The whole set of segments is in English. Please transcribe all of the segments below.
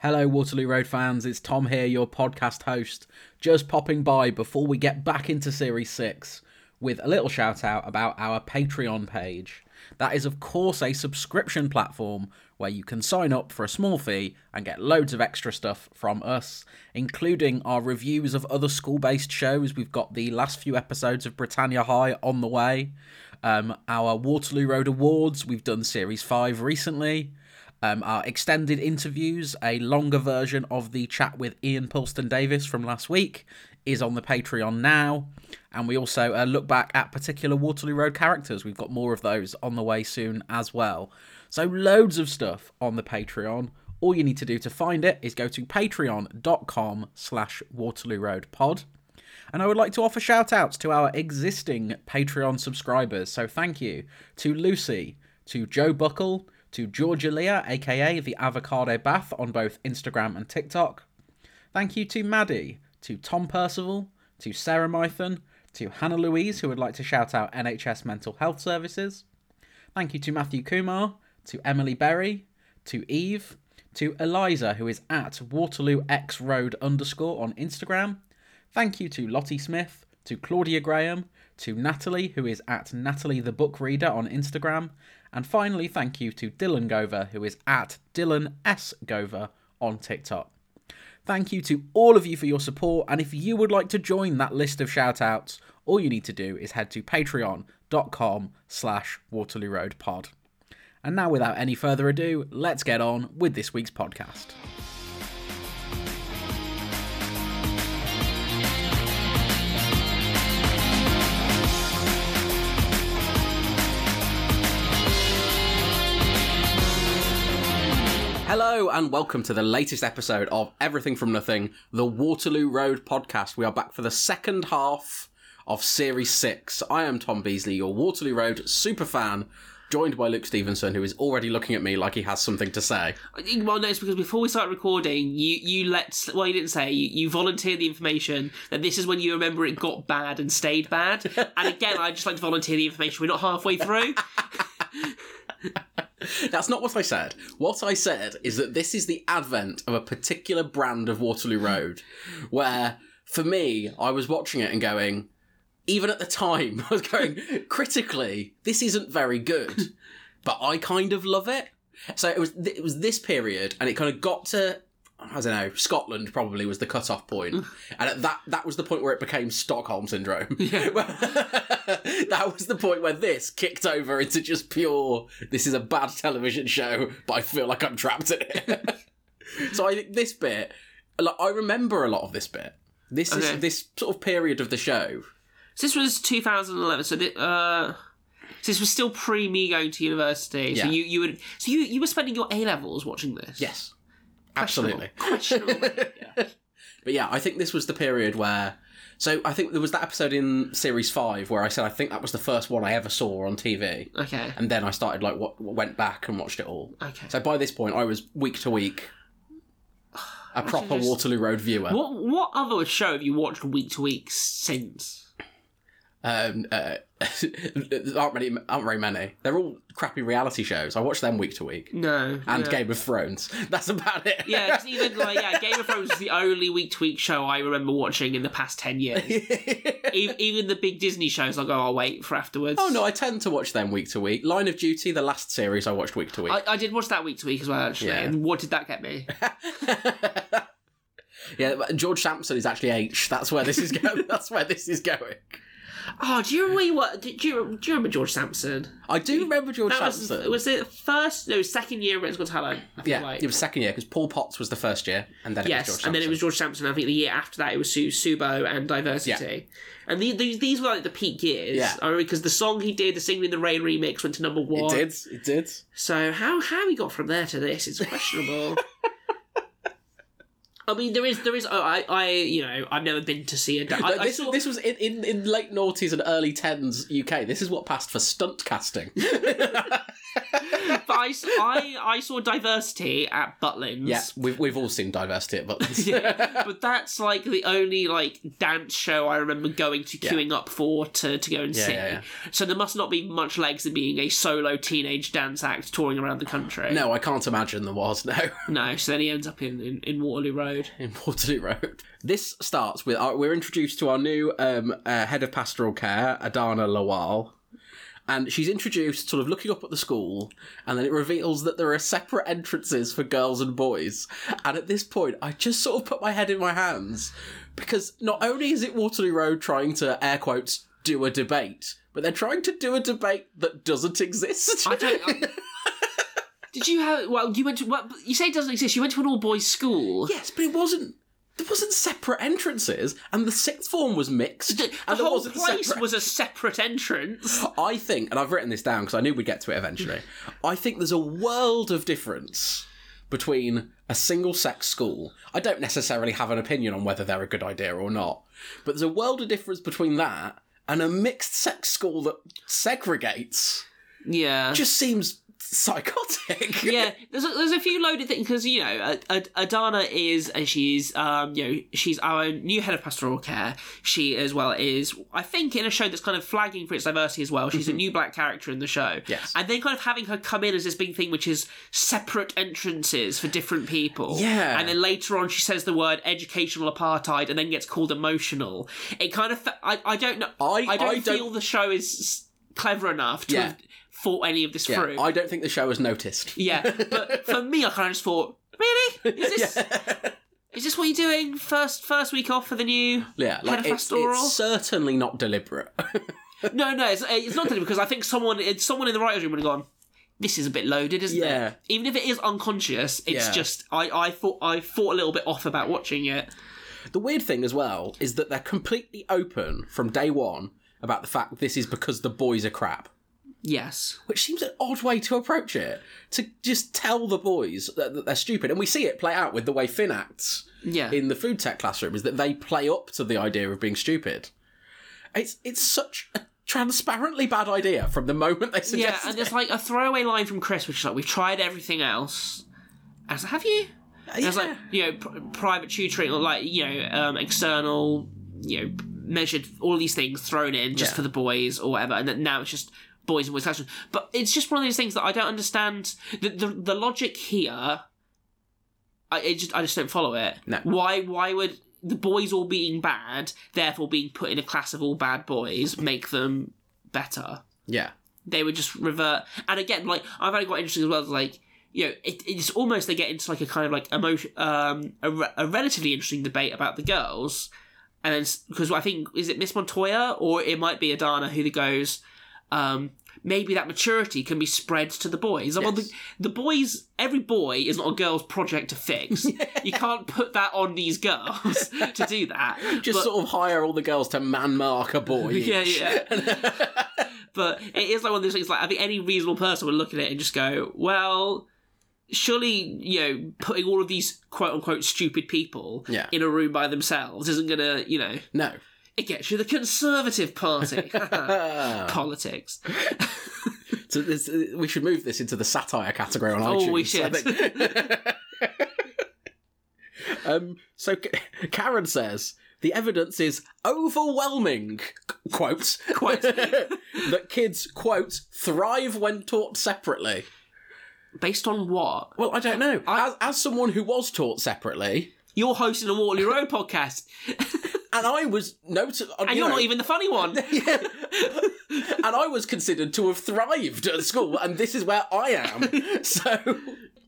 Hello, Waterloo Road fans. It's Tom here, your podcast host. Just popping by before we get back into Series 6 with a little shout out about our Patreon page. That is, of course, a subscription platform where you can sign up for a small fee and get loads of extra stuff from us, including our reviews of other school based shows. We've got the last few episodes of Britannia High on the way, um, our Waterloo Road Awards. We've done Series 5 recently. Um, our extended interviews, a longer version of the chat with Ian Puleston Davies from last week, is on the Patreon now. And we also uh, look back at particular Waterloo Road characters. We've got more of those on the way soon as well. So, loads of stuff on the Patreon. All you need to do to find it is go to patreon.com slash Waterloo Road Pod. And I would like to offer shout outs to our existing Patreon subscribers. So, thank you to Lucy, to Joe Buckle, to Georgia Leah, aka the Avocado Bath, on both Instagram and TikTok. Thank you to Maddie, to Tom Percival, to Sarah Mython, to Hannah Louise, who would like to shout out NHS Mental Health Services. Thank you to Matthew Kumar, to Emily Berry, to Eve, to Eliza, who is at Waterloo X Road underscore on Instagram. Thank you to Lottie Smith, to Claudia Graham, to Natalie, who is at Natalie the Book Reader on Instagram, and finally, thank you to Dylan Gover, who is at Dylan S. Gover on TikTok. Thank you to all of you for your support, and if you would like to join that list of shoutouts, all you need to do is head to patreon.com slash Waterloo Road Pod. And now, without any further ado, let's get on with this week's podcast. Hello and welcome to the latest episode of Everything from Nothing, the Waterloo Road podcast. We are back for the second half of Series 6. I am Tom Beasley, your Waterloo Road super fan, joined by Luke Stevenson, who is already looking at me like he has something to say. Well, no, it's because before we start recording, you you let well, you didn't say you, you volunteered the information that this is when you remember it got bad and stayed bad. and again, I just like to volunteer the information. We're not halfway through. That's not what I said. What I said is that this is the advent of a particular brand of Waterloo Road, where for me, I was watching it and going, even at the time, I was going, critically, this isn't very good, but I kind of love it. So it was it was this period, and it kind of got to I don't know Scotland probably was the cut off point, and at that that was the point where it became Stockholm syndrome. Yeah. that was the point where this kicked over into just pure. This is a bad television show, but I feel like I'm trapped in it. so I think this bit, like I remember a lot of this bit. This Okay. is this sort of period of the show. So this was 2011. So uh, so this was still pre me going to university. So Yeah. you you would so you you were spending your A levels watching this. Yes, absolutely. Questionable. But yeah, I think this was the period where. So I think there was that episode in series five where I said I think that was the first one I ever saw on TV, Okay. and then I started like what went back and watched it all. Okay. So by this point, I was week to week a proper just- Waterloo Road viewer. What what other show have you watched week to week since? Um, uh, there aren't many, aren't very many. They're all crappy reality shows. I watch them week to week, No. and no. Game of Thrones. That's about it. Yeah, even like yeah, Game of Thrones is the only week to week show I remember watching in the past ten years. even, even the big Disney shows, I go, I'll wait for afterwards. oh no, I tend to watch them week to week. Line of Duty, the last series I watched week to week. I, I did watch that week to week as well, actually. Yeah. And what did that get me? yeah, George Sampson is actually H. That's where this is going. That's where this is going. Oh, do you remember what? Do you, do you remember George Sampson? I do remember George That was Sampson. was it first? No, second year Britain's Got Talent. I yeah, like. it was second year because Paul Potts was the first year, and then it was Yes, George and then it was George Sampson. I think the year after that it was Su- Subo and Diversity, and the, these these were like the peak years. Yeah. I remember because the song he did, the Singing in the Rain remix, went to number one. It did. It did. So how how he got from there to this is questionable. I mean, there is there is. oh, I I you know I've never been to see a. I, Like, I this, saw, this was in, in, in late noughties and early tens UK. This is what passed for stunt casting. but I, I, I saw diversity at Butlins. Yeah, we've, we've all seen diversity at Butlins. Yeah, but that's like the only like dance show I remember going to queuing up for to, to go and Yeah, see. yeah, yeah. So there must not be much legs in being a solo teenage dance act touring around the country. no, I can't imagine there was, no. No, so then he ends up in, in, in Waterloo Road. in Waterloo Road. This starts with our, we're introduced to our new um, uh, head of pastoral care, Adana Lawal. And she's introduced sort of looking up at the school, and then it reveals that there are separate entrances for girls and boys. And at this point, I just sort of put my head in my hands because not only is it Waterloo Road trying to, air quotes, do a debate, but they're trying to do a debate that doesn't exist. I don't. I- did you have? Well, you went to. Well, you say it doesn't exist. You went to an all boys school. Yes, but it wasn't. There wasn't separate entrances, and the sixth form was mixed, The, and the whole place separate. was a separate entrance. I think, and I've written this down because I knew we'd get to it eventually. I think there's a world of difference between a single sex school. I don't necessarily have an opinion on whether they're a good idea or not, but there's a world of difference between that and a mixed sex school that segregates. Yeah. Just seems psychotic. yeah, there's a, there's a few loaded things because you know Ad- Ad- Adana is and she's um you know she's our new head of pastoral care. She as well is I think in a show that's kind of flagging for its diversity as well. She's a new black character in the show. Mm-hmm. Yes. and then kind of having her come in as this big thing, which is separate entrances for different people. Yeah. and then later on she says the word educational apartheid and then gets called emotional. It kind of I I don't know I- I don't I don't- feel the show is clever enough to Yeah. have thought any of this Yeah, through. I don't think the show has noticed. Yeah, but for me, I kind of just thought, really, is this is this what you're doing first first week off for the new Yeah, head like of it's, pastoral? it's certainly not deliberate. No, no, it's, it's not that because I think someone it's someone in the writers' room would have gone. This is a bit loaded, isn't Yeah. it? Even if it is unconscious, it's Yeah. just I, I thought I thought a little bit off about watching it. The weird thing as well is that they're completely open from day one about the fact this is because the boys are crap. Yes, Which seems an odd way to approach it. To just tell the boys that, that they're stupid. And we see it play out with the way Finn acts yeah, in the food tech classroom, is that they play up to the idea of being stupid. It's it's such a transparently bad idea from the moment they suggest yeah, and there's like a throwaway line from Chris, which is like, "We've tried everything else." As have you? There's Yeah. like you know pr- private tutoring or like you know um, external you know measured all these things thrown in just Yeah. for the boys or whatever, and then now it's just boys and boys classroom. But it's just one of those things that I don't understand. The the, the logic here, I it just I just don't follow it. No. Why why would the boys all being bad, therefore being put in a class of all bad boys, make them better? yeah. they would just revert. And again, like I've only got interesting as well. as, Like you know, it, it's almost they get into like a kind of like emotion, um, a, re- a relatively interesting debate about the girls, and then because I think is it Miss Montoya or it might be Adana who goes, um, maybe that maturity can be spread to the boys. Well, the, the boys, every boy is not a girl's project to fix. You can't put that on these girls to do that. Just But- sort of hire all the girls to man mark a boy. yeah, each. yeah. but it is like one of those things. Like I think any reasonable person would look at it and just go, "Well, surely you know, putting all of these quote unquote stupid people Yeah. in a room by themselves isn't gonna, you know, No. It gets you the Conservative Party politics." So this, we should move this into the satire category on Oh, iTunes. we should. um, so Karen says the evidence is overwhelming. Quote Quote. that kids quote thrive when taught separately. Based on what? Well, I don't know. I- as, as someone who was taught separately, You're hosting a Waterloo Road podcast, and I was noted, um, and you're not even the funny one. and I was considered to have thrived at school, and this is where I am. So.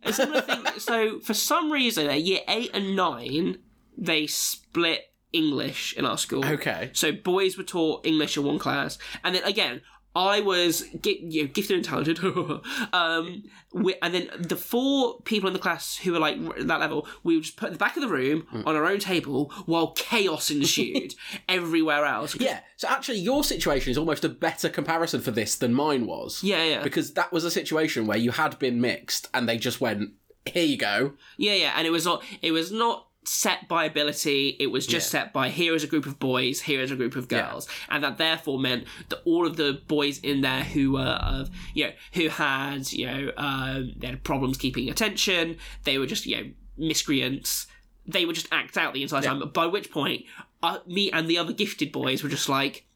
Thing. So for some reason, at year eight and nine, they split English in our school. Okay. So boys were taught English in one class, and then again, I was you know, gifted and talented. um, we, and then the four people in the class who were like that level, we would just put at the back of the room Hmm. on our own table while chaos ensued everywhere else. Yeah, so actually, your situation is almost a better comparison for this than mine was. Yeah, yeah. Because that was a situation where you had been mixed and they just went, here you go. Yeah, yeah, and it was not. It was not set by ability. It was just set by here is a group of boys, here is a group of girls, and that therefore meant that all of the boys in there who were of you know who had you know um, they had problems keeping attention, they were just you know miscreants. They would just act out the entire time. By which point, uh, me and the other gifted boys were just like.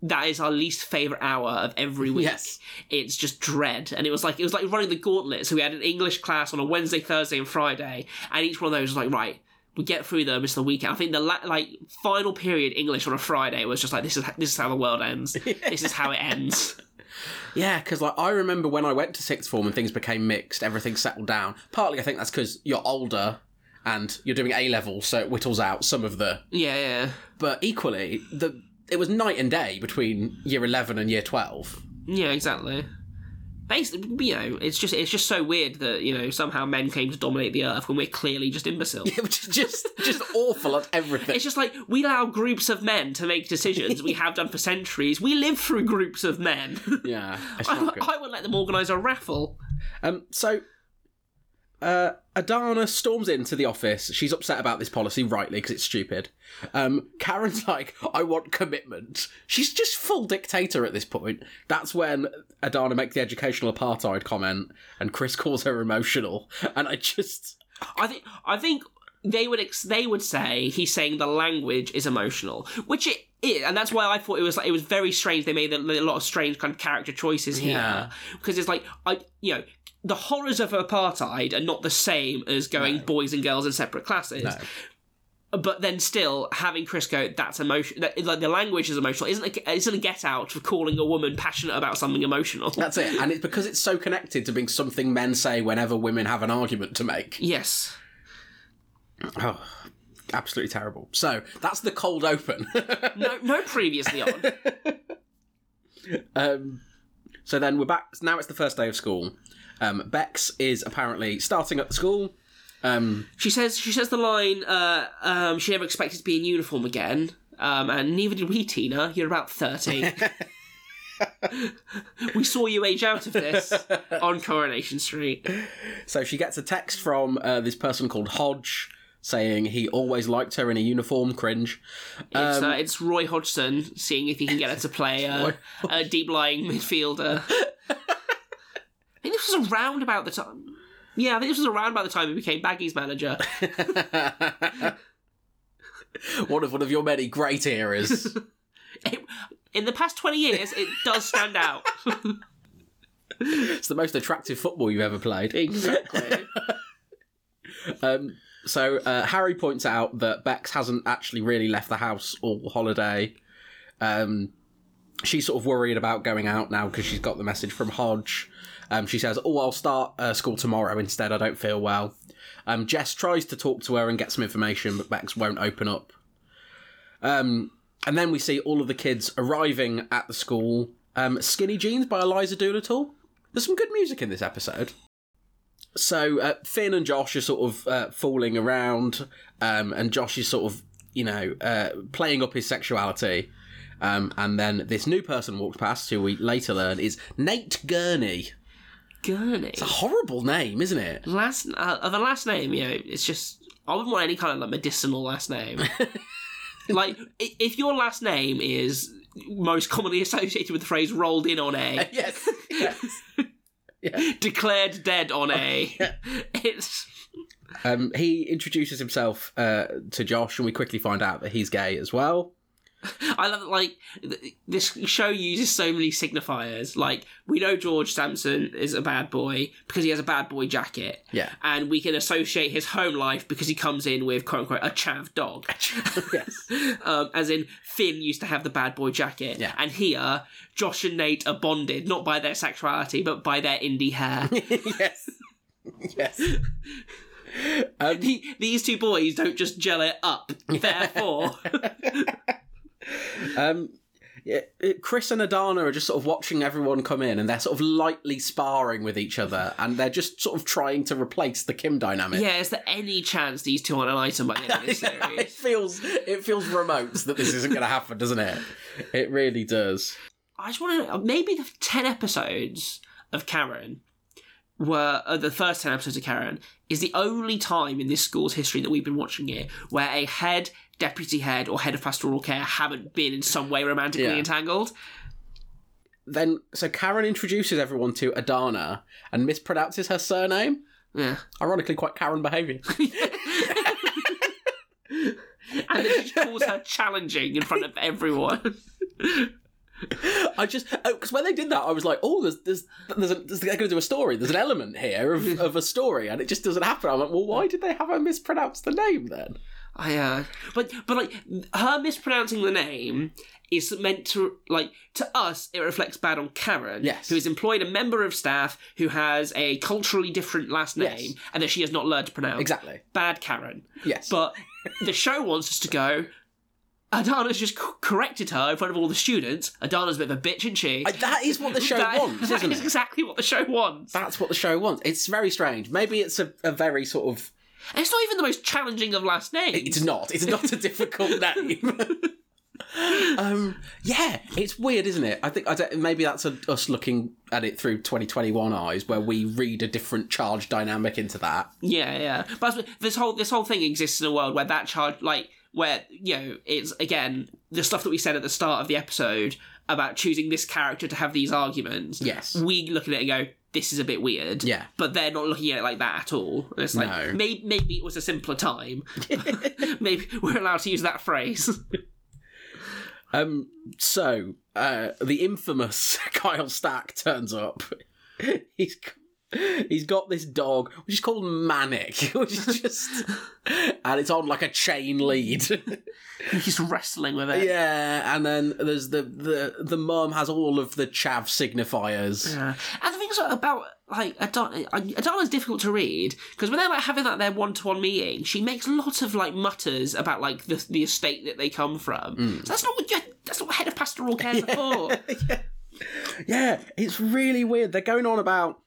That is our least favorite hour of every week. Yes. It's just dread, and it was like it was like running the gauntlet. So we had an English class on a Wednesday, Thursday, and Friday, and each one of those was like right. We get through them. It's the weekend. I think the la- like final period English on a Friday was just like this is this is how the world ends. This is how it ends. Yeah, because like I remember when I went to sixth form and things became mixed, everything settled down. Partly, I think that's because you're older and you're doing A level, so it whittles out some of the. Yeah, yeah, But equally, the it was night and day between year eleven and year twelve. yeah, exactly. Basically, you know, it's just it's just so weird that you know somehow men came to dominate the earth when we're clearly just imbeciles. Is just just awful at everything. It's just like we allow groups of men to make decisions. we have done for centuries. We live through groups of men. yeah, I. I would let them organise a raffle. Um, so uh, Adana storms into the office. She's upset about this policy, rightly, because it's stupid. Um, Karen's like, I want commitment. She's just full dictator at this point. That's when Adana makes the educational apartheid comment, and Chris calls her emotional. And I just. I think I think they would ex- they would say he's saying the language is emotional, which it is, and that's why I thought it was like it was very strange. They made a, a lot of strange kind of character choices here Yeah. because it's like I you know the horrors of apartheid are not the same as going boys and girls in separate classes. But then still having Chris go, that's emotion. That, like the language is emotional. Isn't a, isn't a get out for calling a woman passionate about something emotional? That's it. And it's because it's so connected to being something men say whenever women have an argument to make. yes. Oh, absolutely terrible. So that's the cold open. No, no. Previously on. Um, so then we're back. Now it's the first day of school. Um, Bex is apparently starting at the school. Um, She says she says the line, uh, um, she never expected to be in uniform again. Um, and neither did we, Tina. You're about 30. we saw you age out of this on Coronation Street. so she gets a text from uh, this person called Hodge saying he always liked her in a uniform. Cringe. It's, uh, it's Roy Hodgson seeing if he can get her to play a, a deep lying midfielder. I think this was around about the time. Yeah, I think this was around about the time he became Baggies' manager. one of one of your many great eras. It- in the past 20 years, it does stand out. it's the most attractive football you've ever played. exactly. Um, so uh, Harry points out that Bex hasn't actually really left the house all holiday. Um, she's sort of worried about going out now because she's got the message from Hodge. Um, she says, "Oh, I'll start uh, school tomorrow instead. I don't feel well." Um, Jess tries to talk to her and get some information, but Bex won't open up. Um, and then we see all of the kids arriving at the school. Um, Skinny Jeans by Eliza Doolittle. There's some good music in this episode. So uh, Finn and Josh are sort of uh, fooling around, um, and Josh is sort of, you know, uh, playing up his sexuality. Um, and then this new person walks past, who we later learn is Nate Gurney. Gurney. It's a horrible name, isn't it? Last uh, the last name, you know, it's just I wouldn't want any kind of like medicinal last name. like if your last name is most commonly associated with the phrase "rolled in on a," yes. yes. declared dead on a, it's Um, he introduces himself uh, to Josh, and we quickly find out that he's gay as well. I love. Like th- this show uses so many signifiers. Like we know George Sampson is a bad boy because he has a bad boy jacket. Yeah. and we can associate his home life because he comes in with quote unquote a chav dog. yes. um, as in Finn used to have the bad boy jacket, Yeah. and here Josh and Nate are bonded not by their sexuality but by their indie hair. yes. Yes. The- These two boys don't just gel it up. Therefore, Um, yeah, Chris and Adana are just sort of watching everyone come in, and they're sort of lightly sparring with each other, and they're just sort of trying to replace the Kim dynamic. yeah, is there any chance these two aren't an item by the end of this it series? feels it feels remote that this isn't going to happen, doesn't it? It really does. I just want to maybe the ten episodes of Karen. were uh, the first 10 episodes of Karen is the only time in this school's history that we've been watching it where a head, deputy head, or head of pastoral care haven't been in some way romantically Yeah. entangled. Then, so Karen introduces everyone to Adana and mispronounces her surname. Yeah. Ironically, quite Karen behaviour. And then she calls her challenging in front of everyone. I just oh, because when they did that, I was like, oh, there's there's there's, a, there's they're going to do a story. There's an element here of, of a story, and it just doesn't happen. I'm like, well, why did they have her mispronounce the name then? I uh, but but like her mispronouncing the name is meant to like to us it reflects bad on Karen, Yes. who has employed a member of staff who has a culturally different last name Yes. and that she has not learned to pronounce. Exactly. Bad Karen. Yes. But the show wants us to go. Adana's just c- corrected her in front of all the students. Adana's a bit of a bitch, isn't she? I- that is what the show That- wants, that isn't is it? exactly what the show wants. That's what the show wants. It's very strange. Maybe it's a, a very sort of. And it's not even the most challenging of last names. It's not. It's not a difficult name. um, yeah, it's weird, isn't it? I think I maybe that's a, us looking at it through 2021 eyes, where we read a different charge dynamic into that. Yeah, yeah. But this whole this whole thing exists in a world where that charge, like, where you know, it's again the stuff that we said at the start of the episode about choosing this character to have these arguments. Yes. we look at it and go, "This is a bit weird." Yeah. but they're not looking at it like that at all. And it's like No. maybe maybe it was a simpler time. maybe we're allowed to use that phrase. Um, so uh, the infamous Kyle Stack turns up. He's he's got this dog which is called Manic, which is just and it's on like a chain lead. He's wrestling with it. yeah, and then there's the the the mum has all of the chav signifiers. Yeah. And the things about like Adana, Adana's difficult to read because when they're like having like their one to one meeting, she makes lots of like mutters about like the the estate that they come from. Mm. So that's not what you, that's not what head of pastoral care for. Yeah, it's really weird. They're going on about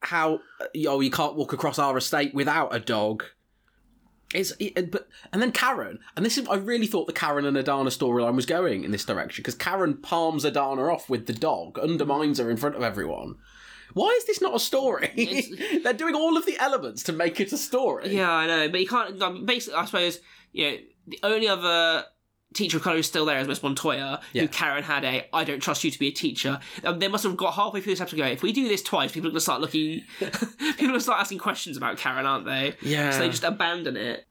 how oh you can't walk across our estate without a dog. It's it, but and then Karen and this is I really thought the Karen and Adana storyline was going in this direction because Karen palms Adana off with the dog, undermines her in front of everyone. Why is this not a story? They're doing all of the elements to make it a story. Yeah, I know, but you can't. Basically, I suppose you know the only other teacher of colour who's still there is Miss Montoya, Yeah. who Karen had a I don't trust you to be a teacher." Um, they must have got halfway through this episode. and Go, if we do this twice, people are going to start looking. people are going to start asking questions about Karen, aren't they? Yeah. So they just abandon it.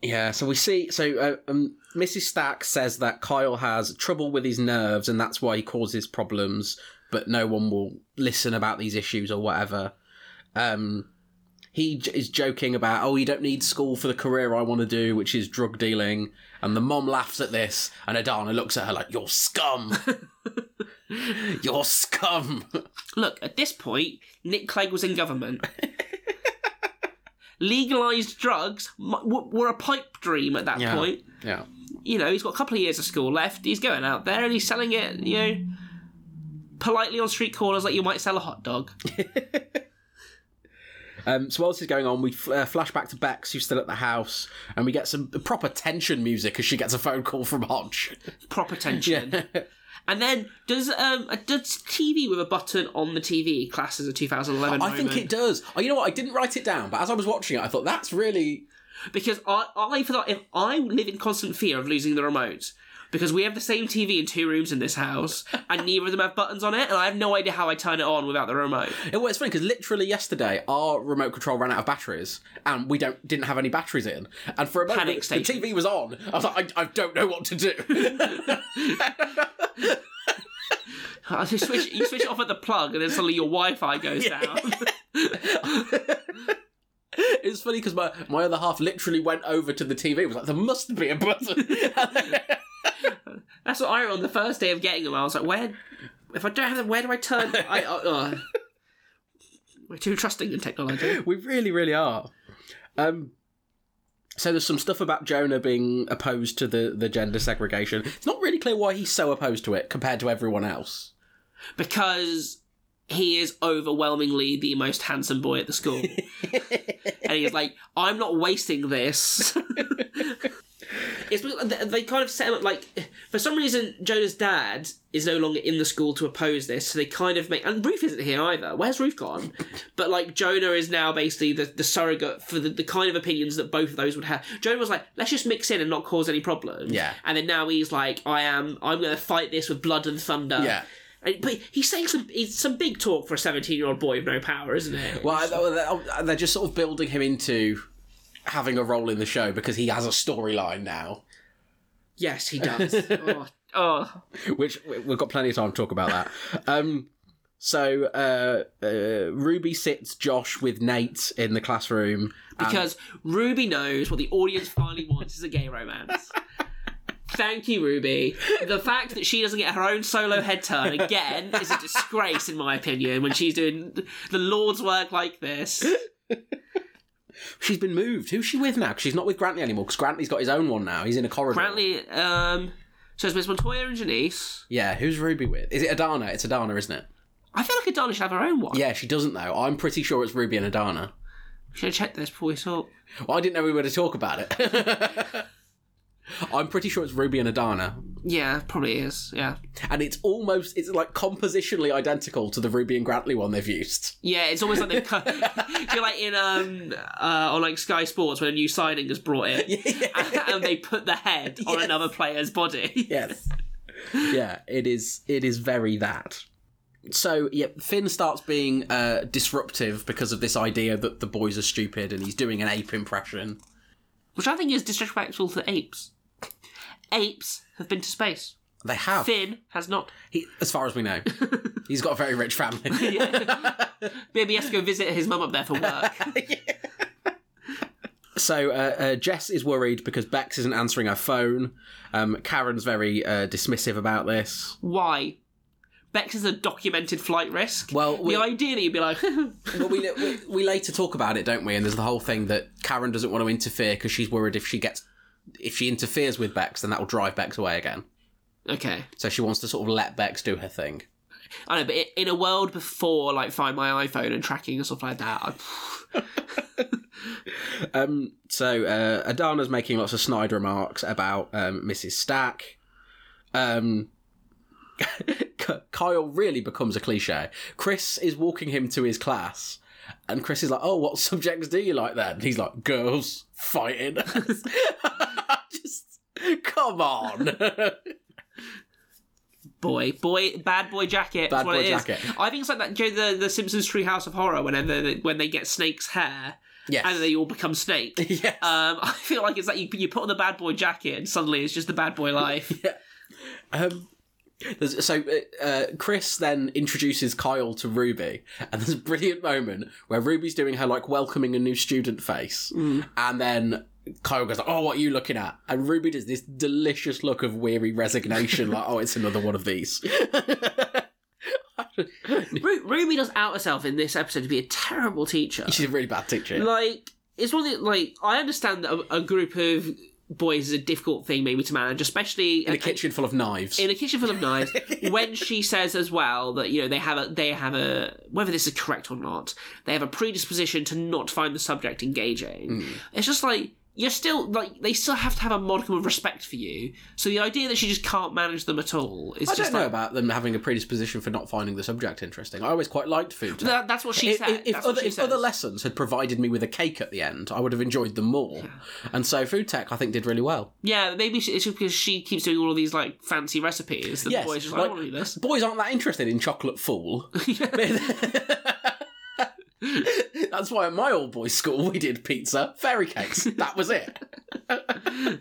Yeah, so we see. So uh, um, Mrs. Stack says that Kyle has trouble with his nerves, and that's why he causes problems. But no one will listen about these issues or whatever. Um, he j- is joking about, oh, you don't need school for the career I want to do, which is drug dealing. And the mom laughs at this, and Adana looks at her like, "You're scum. You're scum." Look, at this point, Nick Clegg was in government. Legalised drugs were a pipe dream at that Yeah. point. yeah. You know, he's got a couple of years of school left. He's going out there and he's selling it, you know, politely on street corners like you might sell a hot dog. Um, so while this is going on, we f- uh, flash back to Bex, who's still at the house, and we get some proper tension music as she gets a phone call from Hodge. Proper tension. And then does um does TV with a button on the TV class as a 2011 I think it does. Oh, you know what? I didn't write it down, but as I was watching it, I thought that's really. because I I thought if I live in constant fear of losing the remote because we have the same TV in two rooms in this house and neither of them have buttons on it and I have no idea how I turn it on without the remote. It, well, it's funny because literally yesterday our remote control ran out of batteries, and we don't didn't have any batteries in. And for a moment, Panic the station. TV was on. I was like, I, I don't know what to do. You switch you switch it off at the plug and then suddenly your Wi-Fi goes down. it's funny because my my other half literally went over to the TV. and Was like, there must be a button. That's what I on the first day of getting them. I was like, where? If I don't have them, where do I turn? I, uh, uh. We're too trusting in technology. We really, really are. Um, so there's some stuff about Jonah being opposed to the, the gender segregation. It's not really clear why he's so opposed to it compared to everyone else. because he is overwhelmingly the most handsome boy at the school. and he's like, I'm not wasting this. it's they- kind of set him up like for some reason, Jonah's dad is no longer in the school to oppose this, so they kind of make. And Ruth isn't here either. Where's Ruth gone? but like Jonah is now basically the, the surrogate for the, the kind of opinions that both of those would have. Jonah was like, let's just mix in and not cause any problems. Yeah. And then now he's like, I am. I'm going to fight this with blood and thunder. Yeah. And, but he's saying some he's some big talk for a 17 year old boy with no power, isn't it? Well, they're- they're just sort of building him into having a role in the show because he has a storyline now, yes, he does. oh, oh, which we- we've got plenty of time to talk about that. um, so uh, uh, Ruby sits Josh with Nate in the classroom. because Ruby knows what the audience finally wants is a gay romance. Thank you, Ruby. The fact that she doesn't get her own solo head turn again is a disgrace, in my opinion, when she's doing the Lord's work like this. She's been moved. Who's she with now? 'Cause she's not with Grantley anymore. Because Grantley's got his own one now. He's in a corridor. Apparently, um, so it's Miss Montoya and Janice. Yeah. Who's Ruby with? Is it Adana? It's Adana, isn't it? I feel like Adana should have her own one. Yeah, she doesn't though. I'm pretty sure it's Ruby and Adana. Should have checked this before we saw. Well, I didn't know we were to talk about it. I'm pretty sure it's Ruby and Adana. Yeah, probably is. Yeah. And it's almost, it's like compositionally identical to the Ruby and Grantley one they've used. Yeah, it's almost like they've cut. you're like in um uh, on like Sky Sports when a new signing is brought in, yeah. and they put the head on Yes. another player's body. Yes. yeah, it is, it is very that. So, yeah, Finn starts being uh, disruptive because of this idea that the boys are stupid and he's doing an ape impression. Which I think is disrespectful to apes. Apes have been to space. They have. Finn has not. He, as far as we know. he's got a very rich family. Maybe he has to go visit his mum up there for work. So uh, uh, Jess is worried because Bex isn't answering her phone. Um, Karen's very uh, dismissive about this. Why? Bex is a documented flight risk. Well, we- the idea that you'd be like, But we, we we later talk about it, don't we? And there's the whole thing that Karen doesn't want to interfere because she's worried if she gets if she interferes with Bex, then that will drive Bex away again. okay. So she wants to sort of let Bex do her thing. I know, but in a world before like Find My iPhone and tracking and stuff like that, Um, so uh, Adana's making lots of snide remarks about um, Mrs. Stack. Um, Kyle really becomes a cliche. Chris is walking him to his class, and Chris is like, "Oh, what subjects do you like then?" And he's like, "Girls fighting." Just come on. boy, boy, bad boy jacket. Bad that's what boy it is. jacket. I think it's like that. You know, the the Simpsons Treehouse of Horror. Whenever they, when they get Snake's hair yes. and they all become Snake. yes. Um, I feel like it's like you, you put on the bad boy jacket and suddenly it's just the bad boy life. Um, there's, so uh, uh, Chris then introduces Kyle to Ruby, and there's a brilliant moment where Ruby's doing her like welcoming a new student face, and then Kyle goes like, "Oh, what are you looking at?" And Ruby does this delicious look of weary resignation, like, "Oh, it's another one of these." Ru- Ruby does out herself in this episode to be a terrible teacher. She's a really bad teacher. like it's one of the, like I understand that a, a group of boys is a difficult thing maybe to manage, especially In a kitchen full of knives. in a kitchen full of knives. when she says as well that you know they have a they have a whether this is correct or not, they have a predisposition to not find the subject engaging. Hmm. It's just like you're still like they still have to have a modicum of respect for you. So the idea that she just can't manage them at all is I just don't know like about them having a predisposition for not finding the subject interesting. I always quite liked food. tech. that, that's what she if, said. if- That's other, she if says. other lessons had provided me with a cake at the end, I would have enjoyed them more. And so food tech, I think, did really well. Yeah, maybe it's just because she keeps doing all of these like fancy recipes. that Yes, the boys just like, I want to do this. boys aren't that interested in chocolate fool. That's why at my old boys' school we did pizza, fairy cakes. That was it.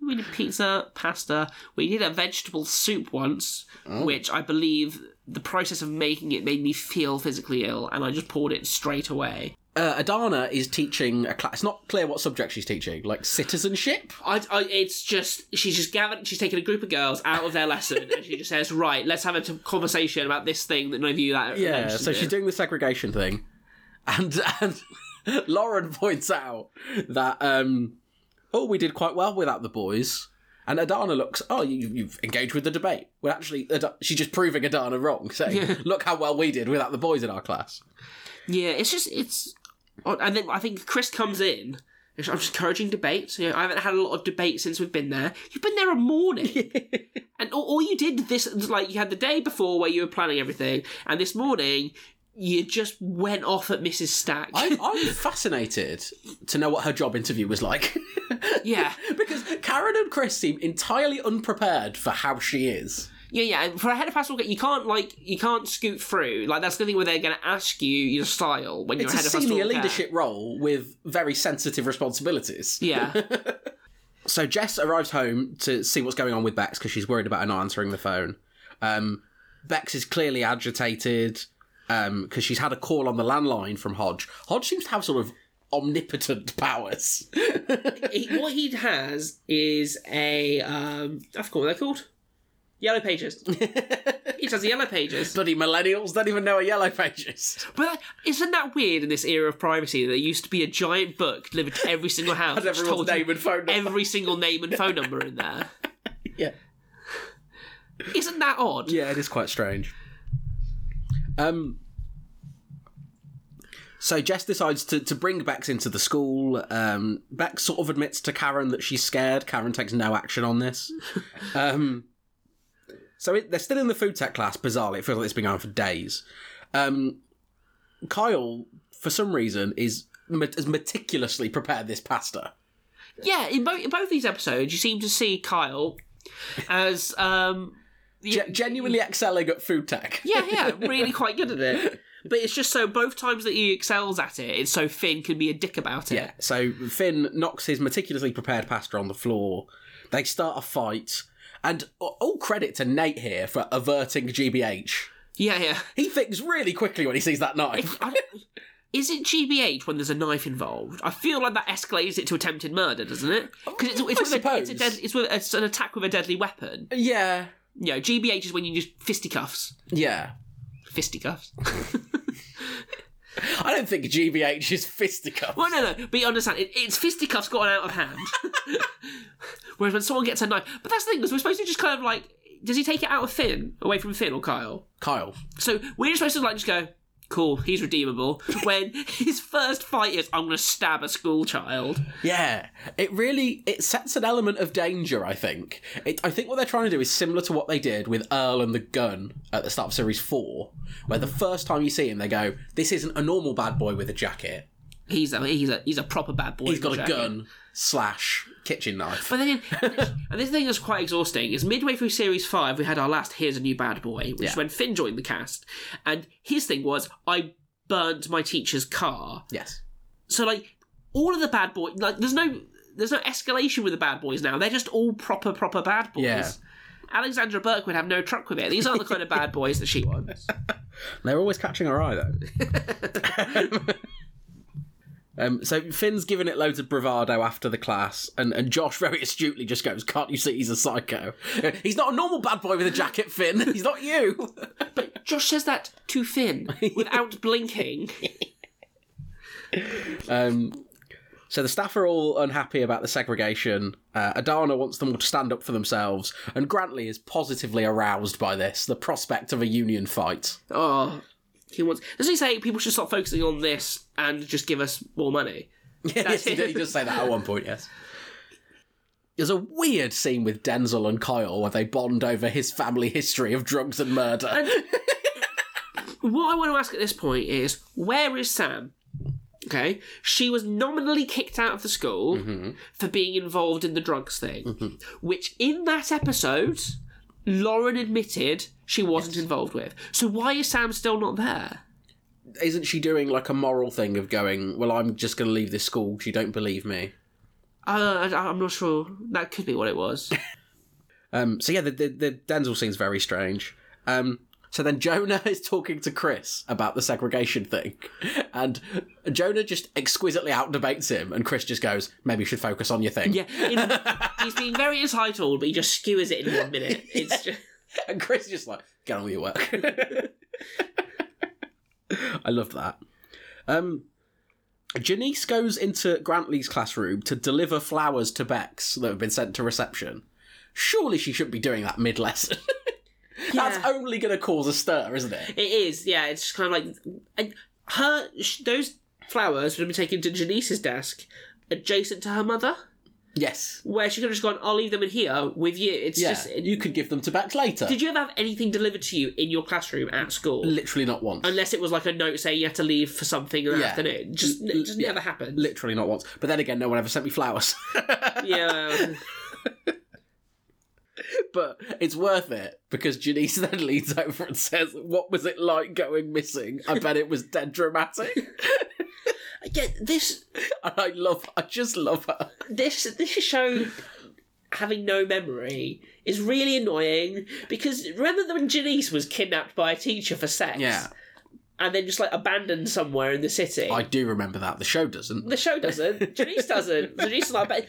We did pizza, pasta. We did a vegetable soup once, Oh. which I believe the process of making it made me feel physically ill, and I just poured it straight away. Uh, Adana is teaching a class. It's not clear what subject she's teaching, like citizenship. I, I, it's just she's just gathered. She's taken a group of girls out of their lesson, and she just says, "Right, let's have a t- conversation about this thing that none of you that." Yeah, so in." she's doing the segregation thing, and and Lauren points out that um, oh, we did quite well without the boys. And Adana looks, oh, you, you've engaged with the debate. Well, actually, Ad- she's just proving Adana wrong, saying, look how well we did without the boys in our class. Yeah, it's just it's, and then I think Chris comes in I'm just encouraging debate. You know, I haven't had a lot of debate since we've been there. You've been there a morning, and all, all you did this like you had the day before where you were planning everything, and this morning you just went off at Mrs. Stack. I'm, I'm fascinated to know what her job interview was like. yeah, because Karen and Chris seem entirely unprepared for how she is. yeah, yeah. For a head of pastoral care, you can't like you can't scoot through. Like that's the thing where they're going to ask you your style when you're It's a head of pastoral senior care. leadership role with very sensitive responsibilities. Yeah, So Jess arrives home to see what's going on with Bex because she's worried about her not answering the phone. Um, Bex is clearly agitated because she's had a call on the landline from Hodge. Hodge seems to have sort of omnipotent powers. he, what he has is a um, I forgot what they're called. Yellow pages. he has the yellow pages. Bloody millennials don't even know a yellow pages. But isn't that weird in this era of privacy? that There used to be a giant book delivered to every single house, Had everyone's name and phone number. every single name and phone number in there. Yeah. Isn't that odd? Yeah, it is quite strange. Um. So Jess decides to, to bring Bex into the school. Um, Bex sort of admits to Karen that she's scared. Karen takes no action on this. um, so it, they're still in the food tech class. Bizarrely, it feels like it's been going on for days. Um, Kyle, for some reason, is met- has meticulously prepared this pasta. Yeah, in both in both these episodes, you seem to see Kyle as um, Ge- genuinely excelling at food tech. yeah, yeah, really quite good at it. But it's just so both times that he excels at it, it's so Finn can be a dick about it. Yeah. So Finn knocks his meticulously prepared pasta on the floor. They start a fight. And all credit to Nate here for averting GBH. yeah, yeah. He thinks really quickly when he sees that knife. Is it GBH when there's a knife involved? I feel like that escalates it to attempted murder, doesn't it? Oh, because it's, it's, I with a, it's, a dead, it's, with, it's an attack with a deadly weapon. yeah. You know, GBH is when you just fisticuffs. Yeah. Fisticuffs. I don't think GBH is fisticuffs. well, no, no, but you understand, it, it's fisticuffs gotten out of hand. Whereas when someone gets a knife, but that's the thing, because we're supposed to just kind of like, does he take it out of Finn, away from Finn or Kyle? Kyle. So we're just supposed to like just go, cool, he's redeemable. when his first fight is, I'm going to stab a school child. Yeah, it really it sets an element of danger. I think. It, I think what they're trying to do is similar to what they did with Earl and the gun at the start of series four, where the first time you see him, they go, "This isn't a normal bad boy with a jacket. He's a he's a he's a proper bad boy. He's got a gun slash kitchen knife." But then, and this thing is quite exhausting is midway through series five, we had our last "Here's a New Bad Boy," which Yeah. is when Finn joined the cast, and his thing was, "I burnt my teacher's car." yes. So like, all of the bad boys, like, there's no there's no escalation with the bad boys now. They're just all proper proper bad boys. Yeah. Alexandra Burke would have no truck with it. These aren't the kind of bad boys that she wants. They're always catching her eye though. Um, so Finn's giving it loads of bravado after the class, and, and Josh very astutely just goes, "Can't you see he's a psycho? He's not a normal bad boy with a jacket, Finn. He's not you." But Josh says that to Finn without blinking. Um, so the staff are all unhappy about the segregation. Uh, Adana wants them all to stand up for themselves, and Grantley is positively aroused by this, the prospect of a union fight. Oh, he wants. Doesn't he say people should stop focusing on this and just give us more money? yes, he, does- he does say that at one point, yes. There's a weird scene with Denzil and Kyle where they bond over his family history of drugs and murder. What I want to ask at this point is, where is Sam? Okay, she was nominally kicked out of the school mm-hmm. for being involved in the drugs thing, mm-hmm. which in that episode, Lauren admitted she wasn't involved with. So why is Sam still not there? Isn't she doing like a moral thing of going, well, I'm just going to leave this school because you don't believe me? Uh, I, I'm not sure. That could be what it was. Um, so yeah, the, the, the Denzil scene's very strange. Um, so then Jonah is talking to Chris about the segregation thing, and Jonah just exquisitely outdebates him, and Chris just goes, "Maybe you should focus on your thing." Yeah, in, he's being very entitled, but he just skewers it in one minute. It's just, and Chris is just like, "Get on with your work." I love that. Um, Janice goes into Grantley's classroom to deliver flowers to Bex that have been sent to reception. Surely she shouldn't be doing that mid lesson. That's only going to cause a stir, isn't it? it is. Yeah, it's just kind of like her. Those flowers would have been taken to Janice's desk adjacent to her mother, Yes. where she could have just gone, "I'll leave them in here with you." It's Yeah. just. you could give them to Bex later. Did you ever have anything delivered to you in your classroom at school? Literally not once. Unless it was like a note saying you had to leave for something in the Yeah. afternoon. Just, L- it just yeah. never happened. Literally not once. But then again, no one ever sent me flowers. yeah. but it's worth it because Janice then leans over and says, "What was it like going missing? I bet it was dead dramatic." Again, this and I love, I just love her. this this show having no memory is really annoying because remember when Janice was kidnapped by a teacher for sex? Yeah, And then just like abandoned somewhere in the city. I do remember that. The show doesn't. The show doesn't. Janice doesn't. Janice is like,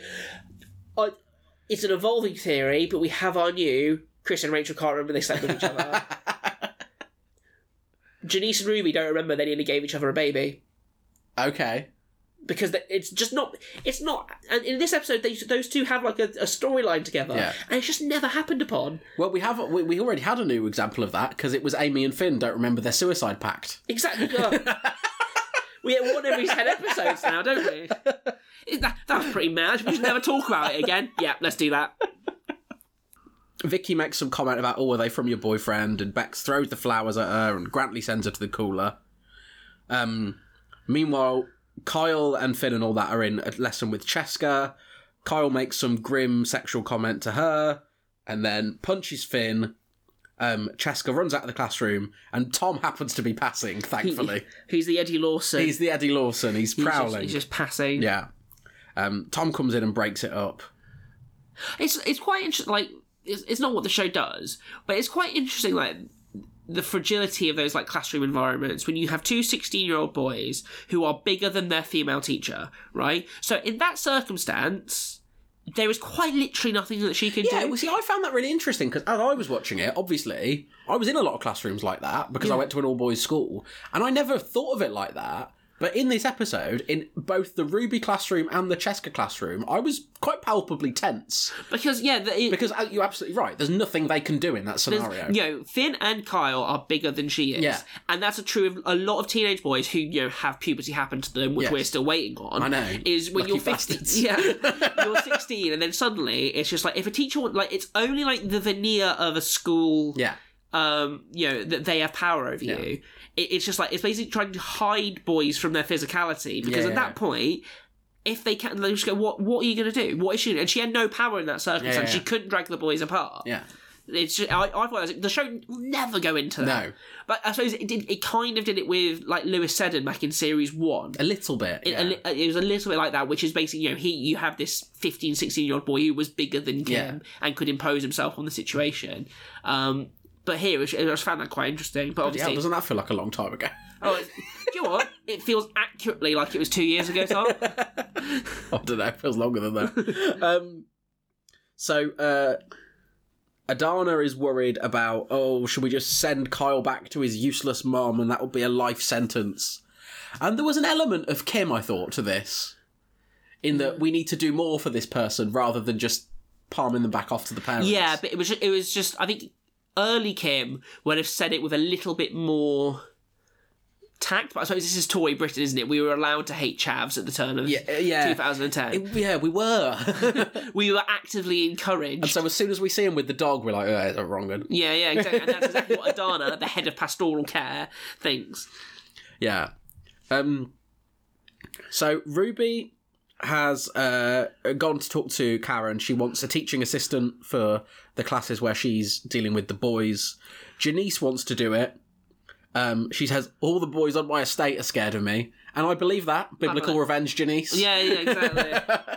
it's an evolving theory, but we have our new. Chris and Rachel can't remember they slept with each other. Janice and Ruby don't remember they nearly gave each other a baby okay. because it's just not. It's not. And in this episode, they, those two have like a, a storyline together, Yeah. and it's just never happened upon. Well, we have we, we already had a new example of that because it was Amy and Finn don't remember their suicide pact. Exactly. we get one every ten episodes now, don't we? Is That, that was pretty mad. We should never talk about it again. Yeah, let's do that. Vicky makes some comment about, "Oh, are they from your boyfriend?" And Bex throws the flowers at her, and Grantly sends her to the cooler. Um, meanwhile, Kyle and Finn and all that are in a lesson with Cheska. Kyle makes some grim sexual comment to her, and then punches Finn. Um, Cheska runs out of the classroom, and Tom happens to be passing. Thankfully, he's the Eddie Lawson? he's the Eddie Lawson. He's He's just- prowling. He's just passing. Yeah. Um, Tom comes in and breaks it up. It's it's quite interesting. Like it's, it's not what the show does, but it's quite interesting. Like the fragility of those like classroom environments when you have two 16 year old boys who are bigger than their female teacher, right? So in that circumstance, there is quite literally nothing that she can Yeah, do. well, see, I found that really interesting because as I was watching it, obviously, I was in a lot of classrooms like that because I went to an all boys school, and I never thought of it like that. But in this episode, in both the Ruby classroom and the Cheska classroom, I was quite palpably tense because yeah, the, it, because uh, you're absolutely right. There's nothing they can do in that scenario. You know, Finn and Kyle are bigger than she is. Yeah. And that's a true of a lot of teenage boys who, you know, have puberty happen to them, which Yes. we're still waiting on. I know. Is when Lucky you're 15. bastards. Yeah. you're 16, and then suddenly it's just like, if a teacher, like, it's only like the veneer of a school, Yeah, um, you know, that they have power over you. It, it's just like, it's basically trying to hide boys from their physicality because Yeah, at yeah, that point, if they can, they just go, what, what are you going to do? What is she? And she had no power in that circumstance. Yeah, yeah, She couldn't drag the boys apart. yeah, It's just, I, I thought the show will never go into that. no, But I suppose it did. It kind of did it with like Lewis Seddon back in series one. a little bit. It, yeah. a it was a little bit like that, which is basically you know he you have this 15, 16 year old boy who was bigger than Kim Yeah. and could impose himself on the situation. Um, but here, I just found that quite interesting. But obviously, yeah, doesn't that feel like a long time ago? oh, it- do you know what? It feels accurately like it was two years ago, Tom. I don't know. It feels longer than that. um, so uh, Adana is worried about. Oh, should we just send Kyle back to his useless mom, and that will be a life sentence? And there was an element of Kim, I thought, to this, in that we need to do more for this person rather than just palming them back off to the parents. yeah, but it was it was just I think early Kim would have said it with a little bit more tact. But I suppose this is Tory Britain, isn't it? We were allowed to hate chavs at the turn of yeah, yeah. 2010. It- yeah, we were. we were actively encouraged. and so as soon as we see him with the dog, we're like, oh, it's a wrong one. yeah, yeah, exactly. And that's exactly what Adana, the head of pastoral care, thinks. Yeah. Um. So Ruby has uh gone to talk to Karen. She wants a teaching assistant for the classes where she's dealing with the boys. Janice wants to do it. Um, she says all the boys on my estate are scared of me, and I believe that biblical revenge, Janice. Yeah, yeah, exactly.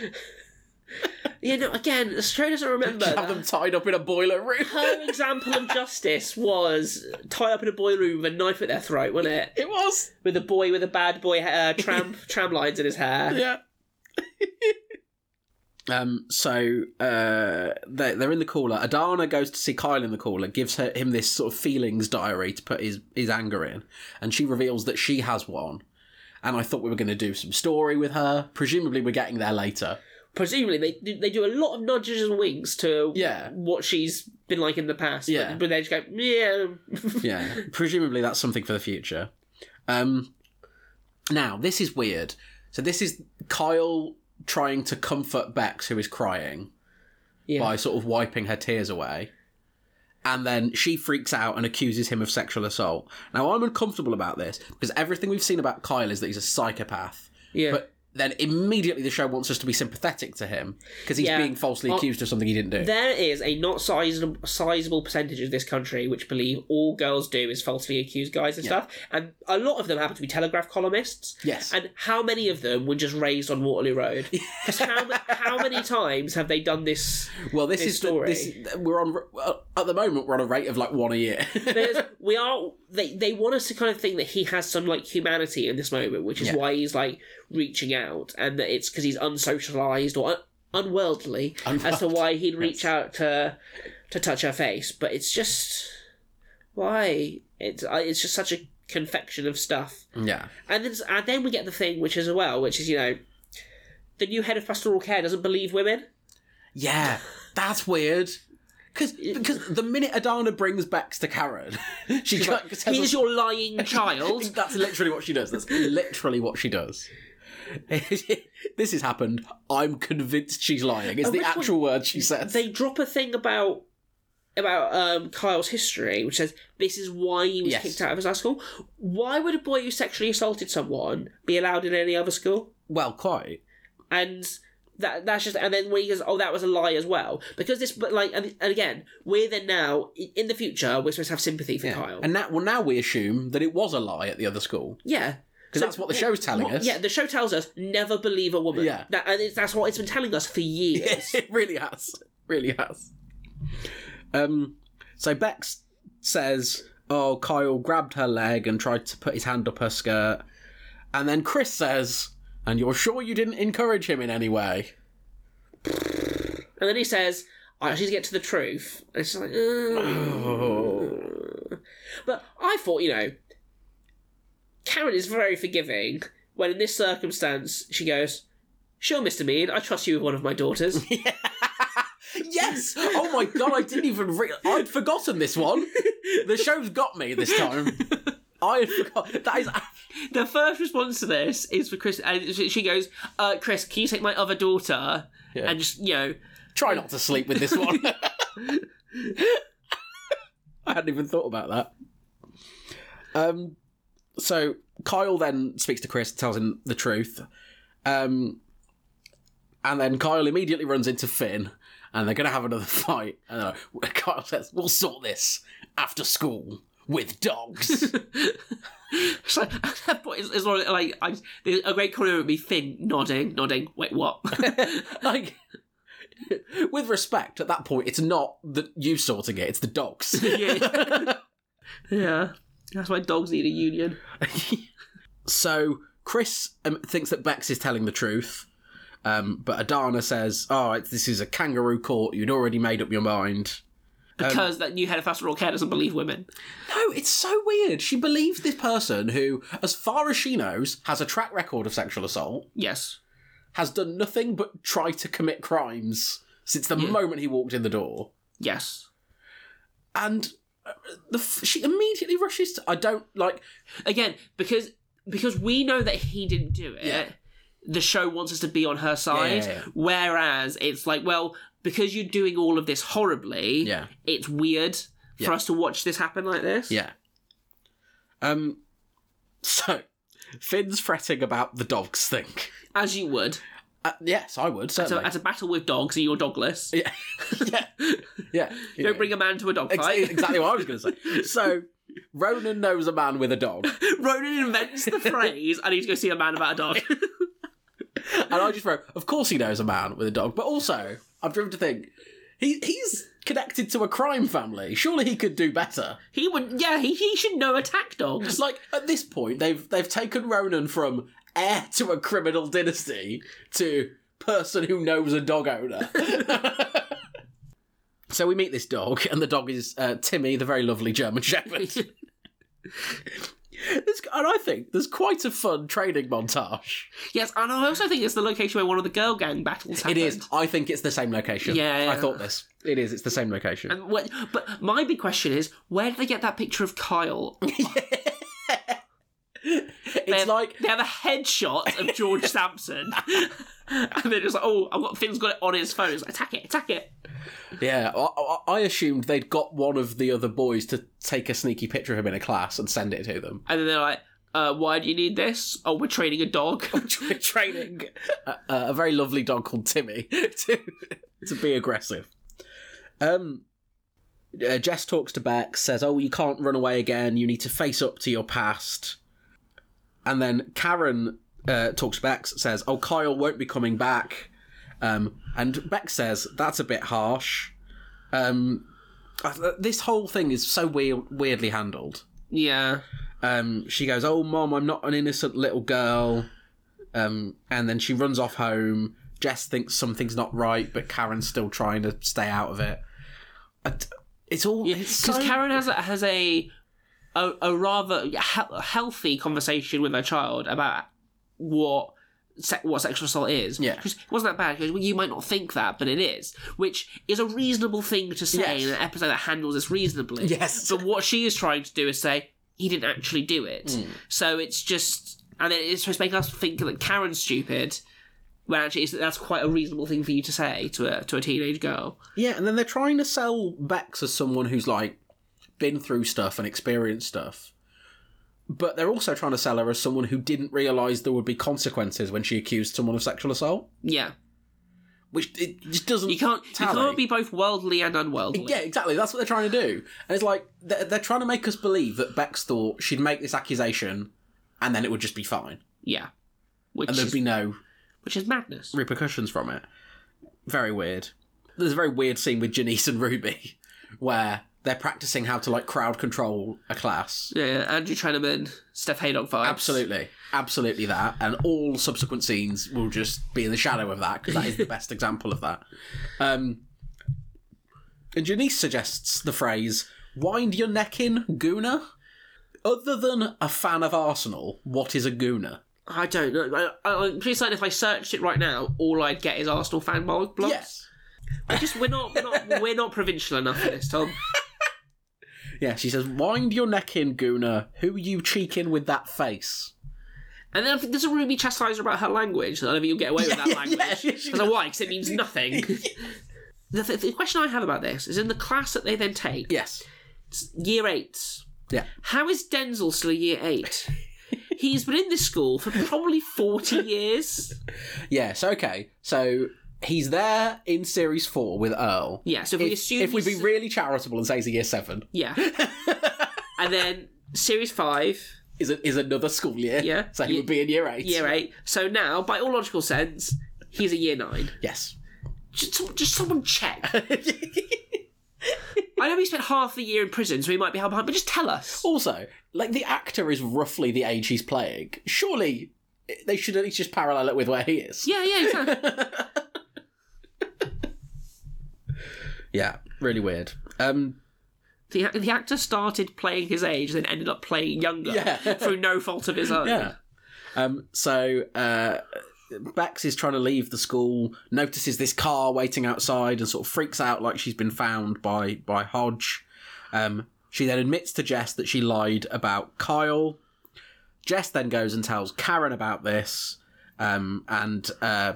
yeah, no, again, the show doesn't remember. have that. them tied up in a boiler room. Her example of justice was tied up in a boiler room with a knife at their throat, wasn't it? it was. With a boy with a bad boy uh, tram tram lines in his hair. Yeah. um. So uh, they're, they're in the cooler. Adana goes to see Kyle in the cooler, gives her him this sort of feelings diary to put his his anger in, and she reveals that she has one. And I thought we were going to do some story with her. Presumably, we're getting there later. Presumably, they do, they do a lot of nudges and winks to Yeah. what she's been like in the past. but- Yeah. but, they just go, yeah. Yeah. Presumably, that's something for the future. Um. Now, this is weird. So this is Kyle trying to comfort Bex, who is crying, Yeah. by sort of wiping her tears away. And then she freaks out and accuses him of sexual assault. Now, I'm uncomfortable about this because everything we've seen about Kyle is that he's a psychopath. Yeah. But then immediately the show wants us to be sympathetic to him because he's Yeah. being falsely Well, accused of something he didn't do. There is a not sizable, sizable percentage of this country which believe all girls do is falsely accuse guys and stuff, and a lot of them happen to be Telegraph columnists. Yes. And how many of them were just raised on Waterloo Road? Because how, ma- how many times have they done this? well, this this is the, story. this. We're on well, at the moment. We're on a rate of like one a year. There's, we are they they want us to kind of think that he has some like humanity in this moment, which is Yeah. why he's like reaching out, and that it's because he's unsocialized or un- unworldly as to why he'd reach out to to touch her face. But it's just why it's it's just such a confection of stuff. yeah. And then and then we get the thing which is as well, which is you know. The new head of pastoral care doesn't believe women. Yeah, that's weird. Cause, because the minute Adana brings Bex to Karen, she Like, says- he your lying child. That's literally what she does. That's literally what she does. this has happened. I'm convinced she's lying. It's the actual word she says. they drop a thing about about um, Kyle's history, which says this is why he was Yes. kicked out of his last school. Why would a boy who sexually assaulted someone be allowed in any other school? well, quite. And that that's just and then when he goes, oh, that was a lie as well, because this, but like, and, and again, we're then now i- in the future we're supposed to have sympathy for Kyle. And now, well, now we assume that it was a lie at the other school yeah. Because that's what the show's telling What- us. Yeah, the show tells us never believe a woman. Yeah. that, and that's what it's been telling us for years. it really has. Really has. Um, so Bex says, "Oh, Kyle grabbed her leg and tried to put his hand up her skirt," and then Chris says, "And you're sure you didn't encourage him in any way?" And then he says, I need to get to the truth. And it's like, "Ugh." But I thought, you know, Karen is very forgiving when in this circumstance she goes, Sure, Mr. Mead, I trust you with one of my daughters. Yes! Oh my god, I didn't even. Re- I'd forgotten this one. The show's got me this time. I had forgotten. That is. the first response to this is for Chris, and she goes, uh, Chris, can you take my other daughter? Yeah. And just, you know, Try not to sleep with this one. I hadn't even thought about that. Um, so Kyle then speaks to Chris, tells him the truth, um, and then Kyle immediately runs into Finn, and they're going to have another fight. And uh, Kyle says, "We'll sort this after school with dogs." so at that point, it's, it's not like I, a great corner would be Finn nodding, nodding. Wait, what? like, with respect, at that point, it's not that you sorting it; it's the dogs. yeah. yeah, that's why dogs need a union. So Chris um, thinks that Bex is telling the truth, um, but Adana says, "Oh, it's, this is a kangaroo court. You'd already made up your mind." Because that new head of pastoral care doesn't believe women. No, it's so weird. She believes this person who, as far as she knows, has a track record of sexual assault, Yes. has done nothing but try to commit crimes since the moment he walked in the door, Yes. and the she immediately rushes to. I don't like. Again, because because we know that he didn't do it. Yeah. The show wants us to be on her side, Yeah, yeah, whereas it's like, well, because you're doing all of this horribly, Yeah. it's weird for us to watch this happen like this. Yeah. Um. So, Finn's fretting about the dogs thing. As you would. Uh, yes, I would So certainly. at a battle with dogs, and you're dogless. yeah, yeah, yeah. You don't bring a man to a dog Ex- fight. exactly what I was going to say. So, Ronan knows a man with a dog, Ronan invents the phrase, I need to go see a man about a dog. and I just wrote, "Of course he knows a man with a dog," but also I've driven to think he he's connected to a crime family. Surely he could do better. he would, yeah, he, he should know attack dogs. Like at this point they've they've taken Ronan from heir to a criminal dynasty to person who knows a dog owner. so we meet this dog, and the dog is uh, Timmy, the very lovely German Shepherd. And I think there's quite a fun training montage. Yes, and I also think it's the location where one of the girl gang battles happened. It is. I think it's the same location. Yeah, yeah. I thought this. It is. It's the same location. And what, but my big question is, where did they get that picture of Kyle? they It's have, like- they have a headshot of George Sampson, and they're just like, "Oh, I've got Finn's got it on his phone. He's like, attack it, attack it." Yeah, I, I- assumed they'd got one of the other boys to take a sneaky picture of him in a class and send it to them. And then they're like, uh, "Why do you need this? Oh, we're training a dog." We're training a, a very lovely dog called Timmy to to be aggressive. Um, uh, Jess talks to Beck, says, "Oh, you can't run away again. You need to face up to your past." And then Karen uh, talks to Bex, says, "Oh, Kyle won't be coming back." Um, and Bex says, "That's a bit harsh." Um, this whole thing is so weird, weirdly handled. yeah, Um, she goes, "Oh, mom, I'm not an innocent little girl," um, and then she runs off home. Jess thinks something's not right, but Karen's still trying to stay out of it. It's all yeah. Because so- Karen has a, has a a, a rather he- healthy conversation with her child about what se- what sexual assault is. Yeah. Because it wasn't that bad. Because well, you might not think that, but it is, which is a reasonable thing to say Yes. in an episode that handles this reasonably. Yes. But what she is trying to do is say he didn't actually do it. Hmm. So it's just, and then it's supposed to make us think that Karen's stupid. When actually, that's quite a reasonable thing for you to say to a to a teenage girl. Yeah, and then they're trying to sell Bex as someone who's like been through stuff and experienced stuff. But they're also trying to sell her as someone who didn't realise there would be consequences when she accused someone of sexual assault. Yeah, Which it just doesn't. you can't you can't be both worldly and unworldly. Yeah, exactly. That's what they're trying to do. And it's like they're, they're trying to make us believe that Bex thought she'd make this accusation and then it would just be fine. Yeah. Which And there'd is, be no which is madness. repercussions from it. Very weird. There's a very weird scene with Janice and Ruby where they're practicing how to like crowd control a class. Yeah, Andrew Treneman, Steph Haydock vibes. Absolutely. Absolutely that. And all subsequent scenes will just be in the shadow of that because that is the best example of that. Um, and Janice suggests the phrase, wind your neck in, gooner. Other than a fan of Arsenal, what is a gooner? I don't know. I, I, I'm pretty certain if I searched it right now, all I'd get is Arsenal fan blog blogs. Yes. I just we're not, we're not we're not provincial enough for this, Tom. Yeah, she says, wind your neck in, gooner. Who are you cheeking with that face? And then I think there's a Ruby chastiser about her language. I don't think you'll get away with that Yeah, language. yeah, she- she why? Because it means nothing. the, the, the question I have about this is in the class that they then take, Yes. year eight. Yeah. How is Denzil still a year eight? He's been in this school for probably 40 years. Yes, okay. So he's there in series four with Earl. Yeah, so if, we assume if we be really charitable and say he's a year seven, Yeah. and then series five, is a, is another school year. Yeah. So he Ye- would be in year eight. year eight. So now, by all logical sense, he's a year nine. Yes. Just, just someone check. I know he spent half the year in prison, so he might be held behind, but just tell us. also, like the actor is roughly the age he's playing. Surely they should at least just parallel it with where he is. Yeah, yeah, exactly. Yeah, really weird. Um, the, the actor started playing his age, then ended up playing younger Yeah. through no fault of his own. yeah. Um, so uh, Bex is trying to leave the school, notices this car waiting outside, and sort of freaks out like she's been found by by Hodge. Um, she then admits to Jess that she lied about Kyle. Jess then goes and tells Karen about this, um, and uh,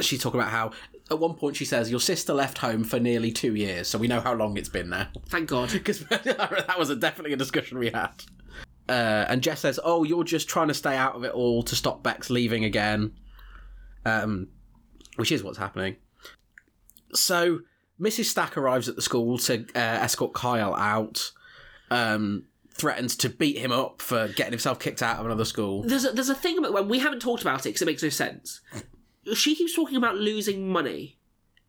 she's talking about how at one point she says your sister left home for nearly two years, so we know how long it's been now Thank God. because that was a, definitely a discussion we had. Uh, and Jess says, "Oh, you're just trying to stay out of it all to stop Bex leaving again," um, which is what's happening. So Mrs. Stack arrives at the school to uh, escort Kyle out. Um, threatens to beat him up for getting himself kicked out of another school. There's a, there's a thing about when we haven't talked about it because it makes no sense. She keeps talking about losing money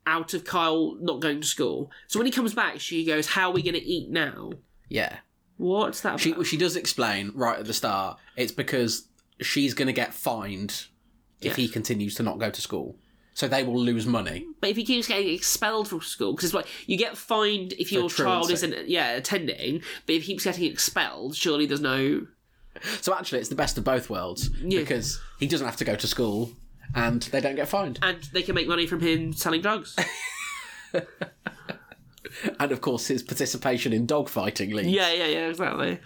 out of Kyle not going to school. So when he comes back, she goes, "How are we going to eat now?" Yeah, What's that? she about? she does explain right at the start. It's because she's going to get fined if Yeah. he continues to not go to school. So they will lose money. But if he keeps getting expelled from school, because it's like you get fined if your child isn't yeah attending, but if he keeps getting expelled, surely there's no So actually, it's the best of both worlds Yeah. because he doesn't have to go to school and they don't get fined. and they can make money from him selling drugs. And of course, his participation in dogfighting leagues. yeah, yeah, yeah, exactly.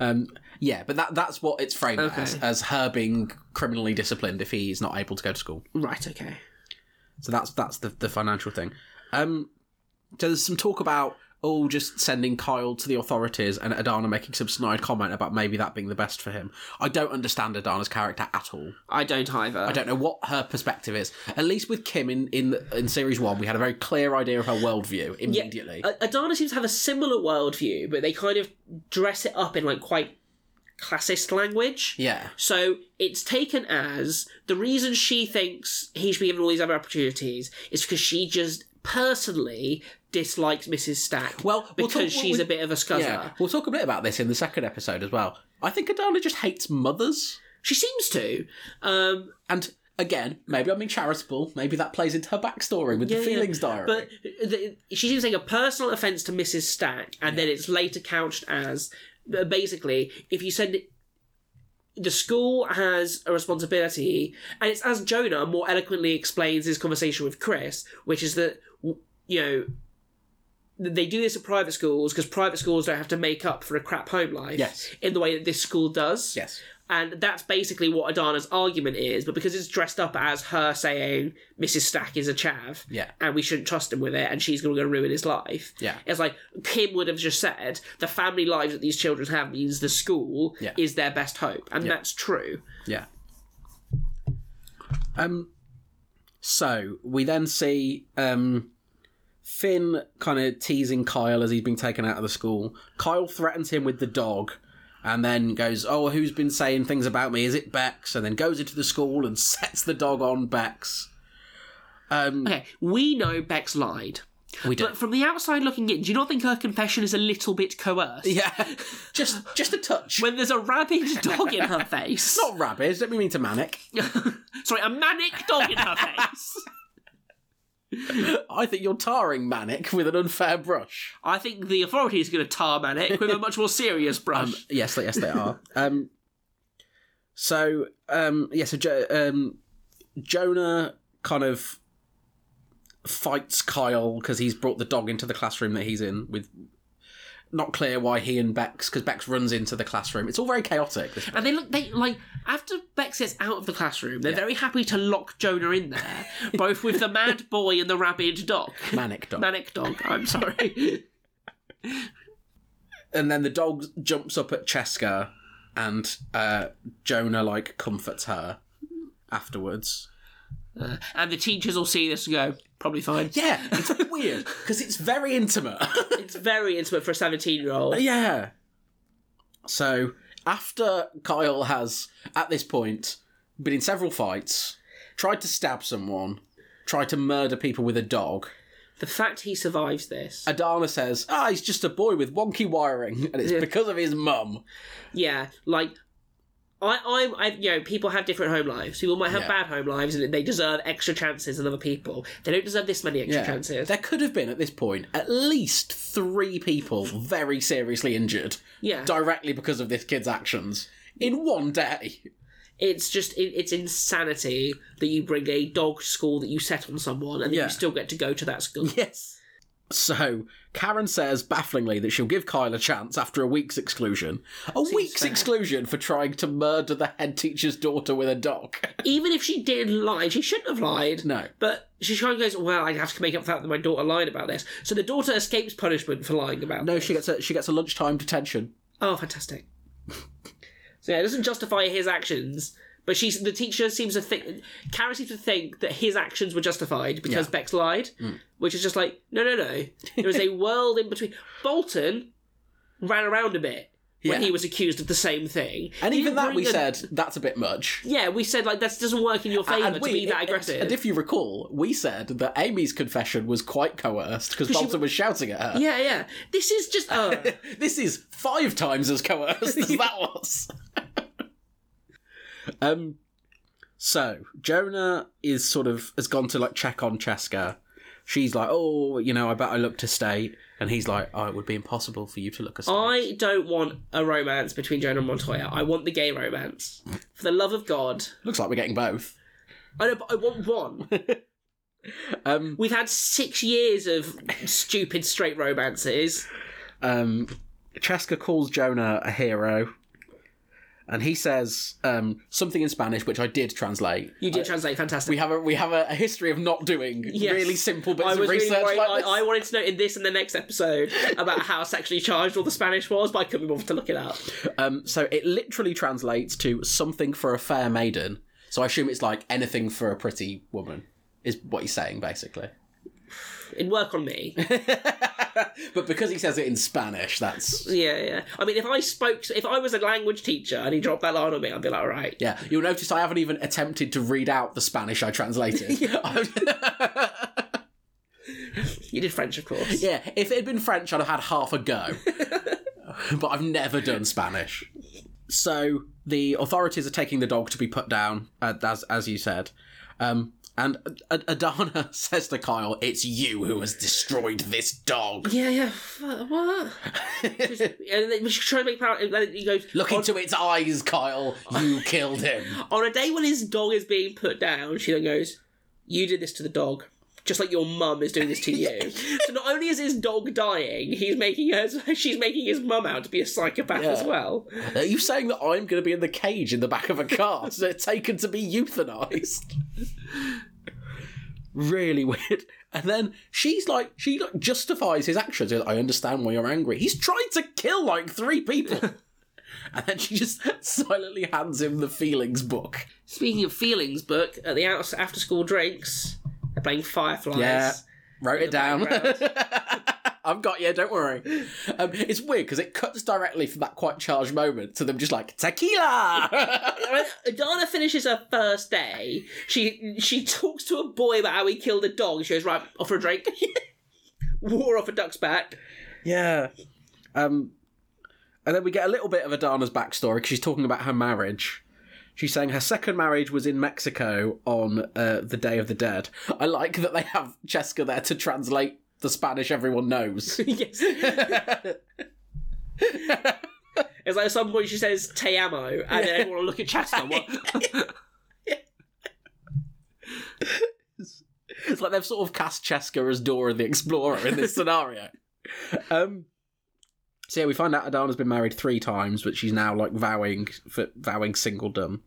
Um, Yeah, but that that's what it's framed Okay. as, as her being criminally disciplined if he's not able to go to school. Right. Okay. So that's that's the, the financial thing. Um, so there's some talk about oh, just sending Kyle to the authorities, and Adana making some snide comment about maybe that being the best for him. I don't understand Adana's character at all. I don't either. I don't know what her perspective is. At least with Kim in in, in series one, we had a very clear idea of her worldview immediately. A- Adana seems to have a similar worldview, but they kind of dress it up in like quite classist language. yeah, So it's taken as the reason she thinks he should be given all these other opportunities is because she just personally dislikes Mrs. Stack. Well, we'll because talk- she's we- a bit of a scuzzer. yeah. We'll talk a bit about this in the second episode as well. I think Adana just hates mothers. She seems to. Um, And again, maybe I'm being charitable. Maybe that plays into her backstory with Yeah, the yeah. feelings diary. But the, she seems take a personal offence to Mrs. Stack, and then it's later couched as uh, basically if you send it. The school has a responsibility, and it's as Jonah more eloquently explains his conversation with Chris, which is that you know they do this at private schools because private schools don't have to make up for a crap home life Yes. in the way that this school does. yes, And that's basically what Adana's argument is, but because it's dressed up as her saying Mrs. Stack is a chav, Yeah. and we shouldn't trust him with it, and she's going to ruin his life. Yeah. It's like Kim would have just said the family lives that these children have means the school Yeah. is their best hope, and that's true. yeah. Um. So we then see um, Finn kind of teasing Kyle as he's being taken out of the school. Kyle threatens him with the dog. And then goes, oh, who's been saying things about me? Is it Bex? And then goes into the school and sets the dog on Bex. Um, Okay, we know Bex lied. we do. But from the outside looking in, do you not think her confession is a little bit coerced? Yeah, just just a touch. When there's a rabid dog in her face. Not rabid. Don't mean to manic. Sorry, a manic dog in her face. I think you're tarring manic with an unfair brush. I think the authorities are going to tar Manic with a much more serious brush. Um, yes, yes, they are. um, so, um, yeah, so jo- um, Jonah kind of fights Kyle because he's brought the dog into the classroom that he's in with. Not clear why he and Bex, because Bex runs into the classroom. It's all very chaotic. And they look, they like after Bex gets out of the classroom, they're very happy to lock Jonah in there, both with the mad boy and the rabid dog, manic dog. manic dog. I'm sorry. and then the dog jumps up at Cheska, and uh, Jonah like comforts her afterwards. Uh, and the teachers will see this and go, probably fine. Yeah, it's weird because it's very intimate. It's very intimate for a 17 year old. yeah. So after Kyle has, at this point, been in several fights, tried to stab someone, tried to murder people with a dog, The fact he survives this, Adana says, "Ah, he's just a boy with wonky wiring, and it's Yeah. because of his mum." yeah, like. I, I, I, you know, people have different home lives. People might have Yeah. bad home lives, and they deserve extra chances than other people. They don't deserve this many extra Yeah. chances. There could have been at this point at least three people very seriously injured Yeah, directly because of this kid's actions in one day. it's just it, it's insanity that you bring a dog to school that you set on someone, and then Yeah. you still get to go to that school. Yes. So, Karen says bafflingly that she'll give Kyle a chance after a week's exclusion. A week's fair. exclusion for trying to murder the head teacher's daughter with a dog. Even if she did lie, she shouldn't have lied. No. But she kind of goes, "Well, I have to make up for that that my daughter lied about this." So the daughter escapes punishment for lying about. No, this. she gets a she gets a lunchtime detention. Oh, fantastic. so yeah, it doesn't justify his actions, but she's the teacher seems to think Karen seems to think that his actions were justified because Yeah. Bex lied, which is just like no, no, no. There is a world in between. Bolton ran around a bit when Yeah. he was accused of the same thing, And He even that bring we the- said that's a bit much. Yeah, we said like that doesn't work in your favour to be that and- aggressive. And if you recall, we said that Amy's confession was quite coerced because Bolton was shouting at her. yeah, yeah. This is just uh, this is five times as coerced as that was. Um, so Jonah is sort of has gone to like check on Cheska. She's like, oh, you know, I bet I look to state, and he's like, oh, it would be impossible for you to look a state. I don't want a romance between Jonah and Montoya. I want the gay romance. For the love of God, Looks like we're getting both. I know, but I want one. Um, We've had six years of stupid straight romances. um, Cheska calls Jonah a hero. And he says um, something in Spanish, which I did translate. You did translate fantastic. We have a we have a, a history of not doing Yes. really simple bits I of was really research worried. like this. I, I wanted to know in this and the next episode about how sexually charged all the Spanish was, but I couldn't be bothered to look it up. Um, so it literally translates to something for a fair maiden. So I assume it's like anything for a pretty woman, is what he's saying basically. It'd work on me. but because he says it in Spanish, that's Yeah, yeah. I mean, if I spoke, if I was a language teacher and he dropped that line on me, I'd be like, all right. yeah. You'll notice I haven't even attempted to read out the Spanish I translated. You did French, of course. yeah, if it had been French, I'd have had half a go. but I've never done Spanish. So the authorities are taking the dog to be put down, uh, as as you said. Um, and Ad- Adana says to Kyle, "It's you who has destroyed this dog. Yeah, yeah. What? and then she's trying to make power. And then he goes, Look into its eyes, Kyle. You killed him." on a day when his dog is being put down, she then goes, "You did this to the dog." Just like your mum is doing this to you. so not only is his dog dying, he's making her. She's making his mum out to be a psychopath as well. Are you saying that I'm going to be in the cage in the back of a car, so taken to be euthanized? Really weird. And then she's like, she like justifies his actions. Like, I understand why you're angry. He's tried to kill like three people. and then she just silently hands him the feelings book. Speaking of feelings, book at the after school drinks, they're playing Fireflies. Yeah, wrote it down. I've got you, don't worry. Um, it's weird because it cuts directly from that quite charged moment to them just like, tequila! When Donna finishes her first day, she she talks to a boy about how he killed a dog. She goes, right, off for a drink. War off a duck's back. Yeah. Um, and then we get a little bit of Adana's backstory because she's talking about her marriage. She's saying her second marriage was in Mexico on uh, the Day of the Dead. I like that they have Cheska there to translate the Spanish everyone knows. yes. It's like at some point she says "te amo," and then everyone will look at Cheska. What? it's like they've sort of cast Cheska as Dora the Explorer in this scenario. Um, so yeah, we find out Adana's been married three times, but she's now like vowing for vowing singledom.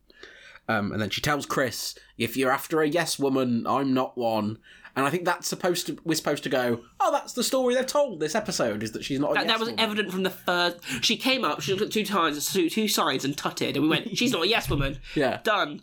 Um, and then she tells Chris, "If you're after a yes woman, I'm not one." And I think that's supposed to we're supposed to go. Oh, that's the story they've told this episode is that she's not. A That, yes that was woman." evident from the first. She came up, she looked at two times, two, two sides, and tutted, and we went, "She's not a yes woman." Yeah, Done.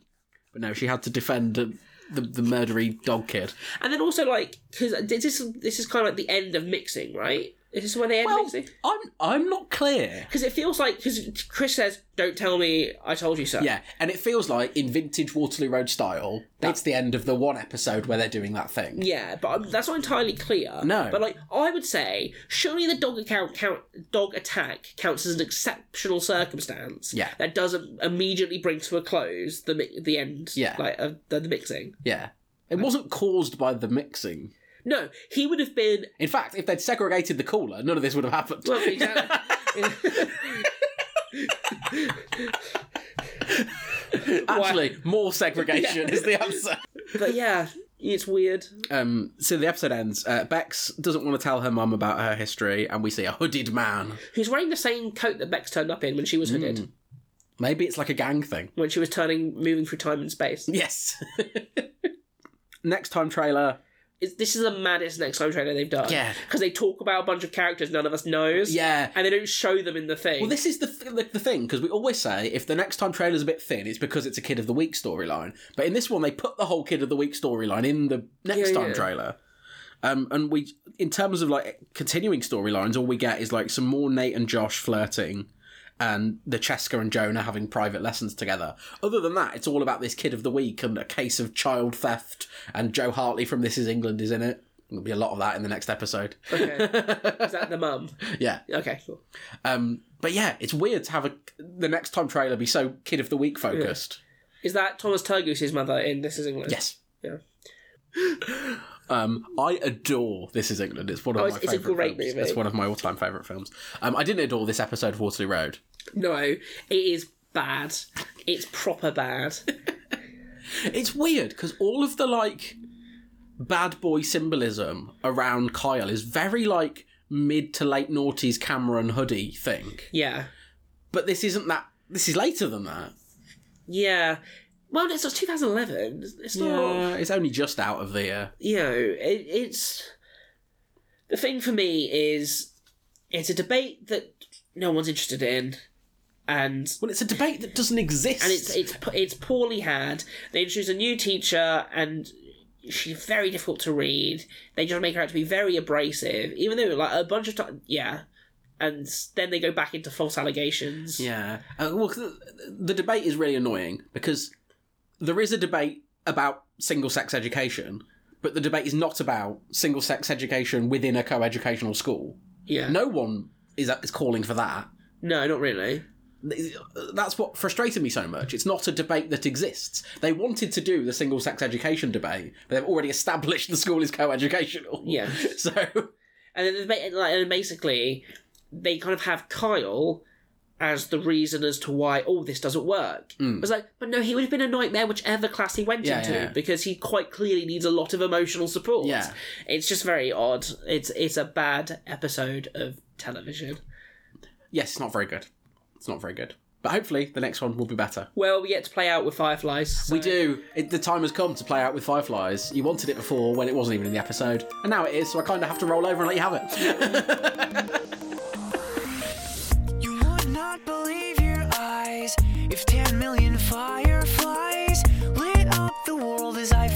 but no, she had to defend uh, the the murdery dog kid. And then also like because this is this is kind of like the end of mixing, right? Is this where they end Well, mixing? I'm I'm not clear. Because it feels like because Chris says, "Don't tell me I told you so." Yeah, and it feels like in vintage Waterloo Road style, that's the end of the one episode where they're doing that thing. Yeah, but um, that's not entirely clear. No. but like I would say, surely the dog account count dog attack counts as an exceptional circumstance. Yeah. that doesn't immediately bring to a close the the end. Yeah. like of the, the mixing. Yeah. It wasn't caused by the mixing. No, he would have been. In fact, if they'd segregated the cooler, none of this would have happened. Well, exactly. Actually, more segregation is the answer. but yeah, it's weird. Um, so the episode ends. Uh, Bex doesn't want to tell her mum about her history, and we see a hooded man. He's wearing the same coat that Bex turned up in when she was hooded. Maybe it's like a gang thing. When she was turning, moving through time and space. Yes. Next time trailer. It's, this is the maddest next time trailer they've done. Yeah. because they talk about a bunch of characters none of us knows. Yeah. and they don't show them in the thing. Well, this is the th- the, the thing because we always say if the next time trailer's a bit thin, it's because it's a kid of the week storyline. But in this one, they put the whole kid of the week storyline in the next Yeah, time yeah. trailer. Um, and we, in terms of like continuing storylines, all we get is like some more Nate and Josh flirting, and the Cheska and Jonah having private lessons together. Other than that, it's all about this kid of the week and a case of child theft. And Jo Hartley from This Is England is in it. There'll be a lot of that in the next episode. okay. is that the mum? yeah. Okay, cool. Um, but yeah, it's weird to have a the next time trailer be so kid of the week focused. Is that Thomas Turgoose's mother in This Is England? Yes. Yeah. Um, I adore This Is England. It's one of Oh, my it's- it's a great films. movie. It's one of my all-time favorite films. Um, I didn't adore this episode of Waterloo Road. No, it is bad. It's proper bad. It's weird because all of the like bad boy symbolism around Kyle is very like mid to late noughties Cameron hoodie thing. Yeah. But this isn't that This is later than that. Yeah. Well, it's, it's 2011. It's not. Yeah, it's only just out of the. Uh, You know, it, it's. The thing for me is, it's a debate that no one's interested in, and well, it's a debate that doesn't exist. and it's it's it's poorly had. They introduce a new teacher, and she's very difficult to read. They just make her out to be very abrasive, even though like a bunch of times, yeah. And then they go back into false allegations. Yeah. Uh, well, the, the debate is really annoying because there is a debate about single sex education, but the debate is not about single sex education within a co educational school. Yeah. No one is, is calling for that. no, not really. That's what frustrated me so much. It's not a debate that exists. They wanted to do the single sex education debate, but they've already established the school is co educational. Yeah. So, And then the debate- like, and basically, they kind of have Kyle as the reason as to why oh this doesn't work. Hmm. Was like, but no, he would have been a nightmare whichever class he went. Yeah, into yeah. because he quite clearly needs a lot of emotional support. Yeah. it's just very odd. It's it's a bad episode of television. yes, it's not very good. It's not very good. But hopefully the next one will be better. Well, we get to play out with Fireflies. so- We do. It, the time has come to play out with Fireflies. You wanted it before when it wasn't even in the episode, and now it is, so I kind of have to roll over and let you have it. You would not believe your eyes if 10 million fireflies lit up the world as I